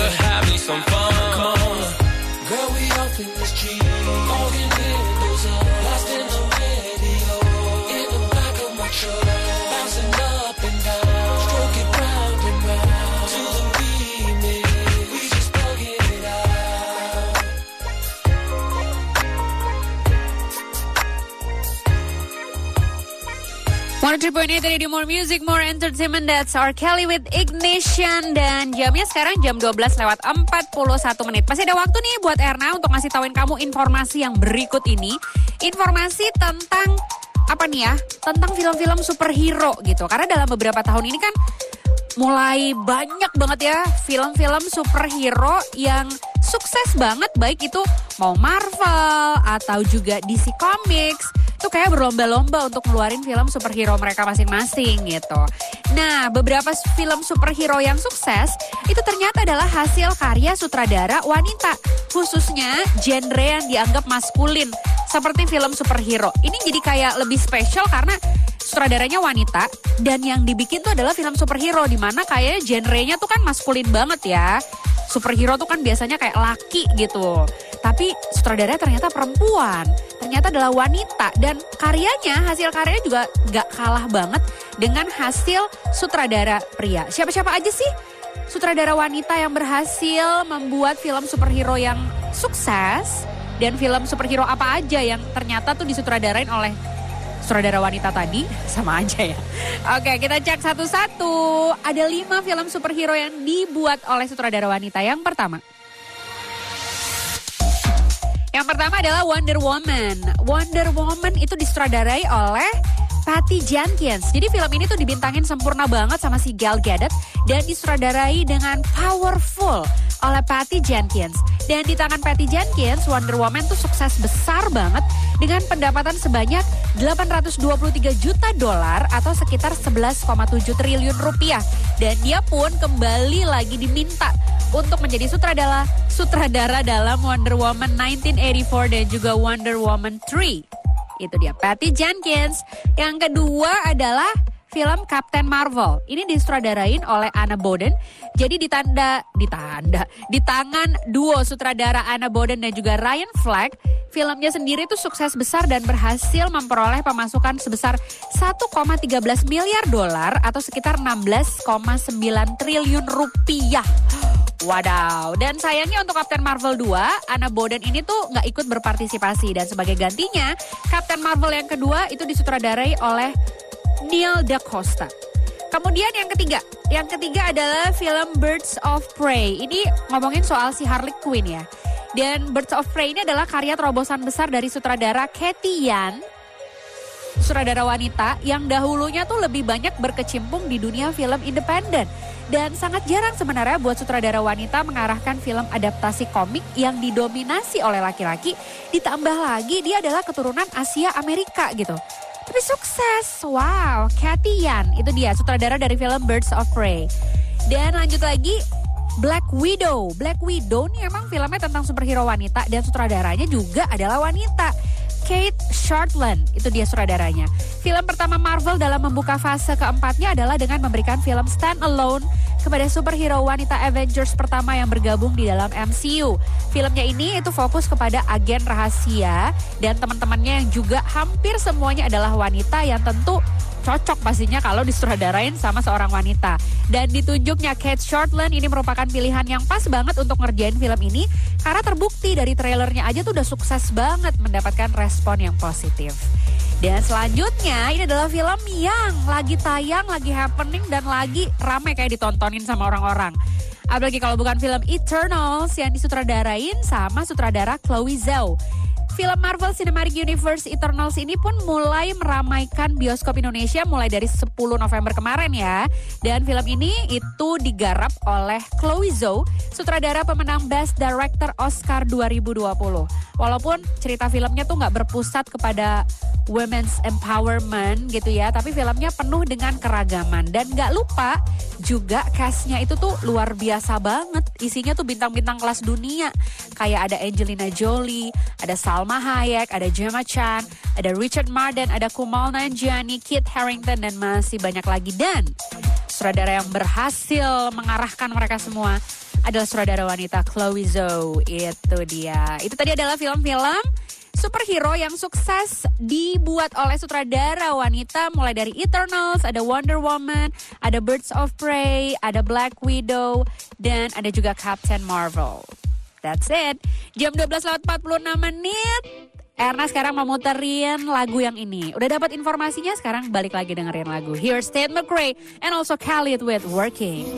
to have me some fun. Come on. Girl, we off in this Jeep. 103.8 Radio More Music, More Entertainment. That's R. Kelly with Ignition. Dan jamnya sekarang jam 12 lewat 41 menit. Masih ada waktu nih buat Erna untuk ngasih tauin kamu informasi yang berikut ini. Informasi tentang apa nih ya Tentang film-film superhero gitu. Karena dalam beberapa tahun ini kan mulai banyak banget ya film-film superhero yang sukses banget. Baik itu mau Marvel atau juga DC Comics itu kayak berlomba-lomba untuk ngeluarin film superhero mereka masing-masing gitu. Nah, beberapa film superhero yang sukses itu ternyata adalah hasil karya sutradara wanita, khususnya genre yang dianggap maskulin seperti film superhero. Ini jadi kayak lebih spesial karena sutradaranya wanita dan yang dibikin tuh adalah film superhero di mana genrenya tuh kan maskulin banget ya. Superhero tuh kan biasanya kayak laki gitu. Tapi sutradaranya ternyata perempuan. Ternyata adalah wanita dan karyanya, hasil karyanya juga gak kalah banget dengan hasil sutradara pria. Siapa-siapa aja sih sutradara wanita yang berhasil membuat film superhero yang sukses dan film superhero apa aja yang ternyata tuh disutradarain oleh sutradara wanita tadi sama aja ya. Oke, kita cek satu-satu. Ada lima film superhero yang dibuat oleh sutradara wanita. Yang pertama. Yang pertama adalah Wonder Woman. Wonder Woman itu disutradarai oleh Patty Jenkins. Jadi film ini tuh dibintangin sempurna banget sama si Gal Gadot dan disutradarai dengan powerful oleh Patty Jenkins. Dan di tangan Patty Jenkins, Wonder Woman tuh sukses besar banget dengan pendapatan sebanyak 823 juta dolar atau sekitar 11,7 triliun rupiah. Dan dia pun kembali lagi diminta untuk menjadi sutradara sutradara dalam Wonder Woman 1984 dan juga Wonder Woman 3. Itu dia Patty Jenkins. Yang kedua adalah film Captain Marvel. Ini disutradarain oleh Anna Boden. Jadi ditanda ditanda di tangan duo sutradara Anna Boden dan juga Ryan Fleck, filmnya sendiri itu sukses besar dan berhasil memperoleh pemasukan sebesar 1,13 miliar dolar atau sekitar 16,9 triliun rupiah. Wadaw, dan sayangnya untuk Captain Marvel 2, Anna Boden ini tuh nggak ikut berpartisipasi dan sebagai gantinya, Captain Marvel yang kedua itu disutradarai oleh Neil Da Costa. Kemudian yang ketiga, yang ketiga adalah film Birds of Prey. Ini ngomongin soal si Harley Quinn ya. Dan Birds of Prey ini adalah karya terobosan besar dari sutradara Cathy Yan sutradara wanita yang dahulunya tuh lebih banyak berkecimpung di dunia film independen. Dan sangat jarang sebenarnya buat sutradara wanita mengarahkan film adaptasi komik yang didominasi oleh laki-laki. Ditambah lagi dia adalah keturunan Asia Amerika gitu. Tapi sukses, wow, Cathy Yan, itu dia sutradara dari film Birds of Prey. Dan lanjut lagi, Black Widow. Black Widow nih emang filmnya tentang superhero wanita dan sutradaranya juga adalah wanita. Kate Shortland, itu dia sutradaranya. Film pertama Marvel dalam membuka fase keempatnya adalah dengan memberikan film Stand Alone kepada superhero wanita Avengers pertama yang bergabung di dalam MCU. Filmnya ini itu fokus kepada agen rahasia dan teman-temannya yang juga hampir semuanya adalah wanita yang tentu cocok pastinya kalau disutradarain sama seorang wanita. Dan ditunjuknya Kate Shortland ini merupakan pilihan yang pas banget untuk ngerjain film ini karena terbukti dari trailernya aja tuh udah sukses banget mendapatkan respon yang positif. Dan selanjutnya ini adalah film yang lagi tayang, lagi happening dan lagi rame kayak ditontonin sama orang-orang. Apalagi kalau bukan film Eternals yang disutradarain sama sutradara Chloe Zhao. Film Marvel Cinematic Universe Eternals ini pun mulai meramaikan bioskop Indonesia mulai dari 10 November kemarin ya. Dan film ini itu digarap oleh Chloe Zhao, sutradara pemenang Best Director Oscar 2020. Walaupun cerita filmnya tuh nggak berpusat kepada women's empowerment gitu ya, tapi filmnya penuh dengan keragaman dan nggak lupa juga castnya itu tuh luar biasa banget. Isinya tuh bintang-bintang kelas dunia. Kayak ada Angelina Jolie, ada Salma Hayek, ada Gemma Chan, ada Richard Marden, ada Kumail Nanjiani, Kit Harington, dan masih banyak lagi. Dan sutradara yang berhasil mengarahkan mereka semua adalah sutradara wanita Chloe Zhou. Itu dia. Itu tadi adalah film-film superhero yang sukses dibuat oleh sutradara wanita mulai dari Eternals, ada Wonder Woman, ada Birds of Prey, ada Black Widow, dan ada juga Captain Marvel. That's it. Jam 12 lewat 46 menit. Erna sekarang mau muterin lagu yang ini. Udah dapat informasinya sekarang balik lagi dengerin lagu. Here's Tate McRae and also Khalid with Working.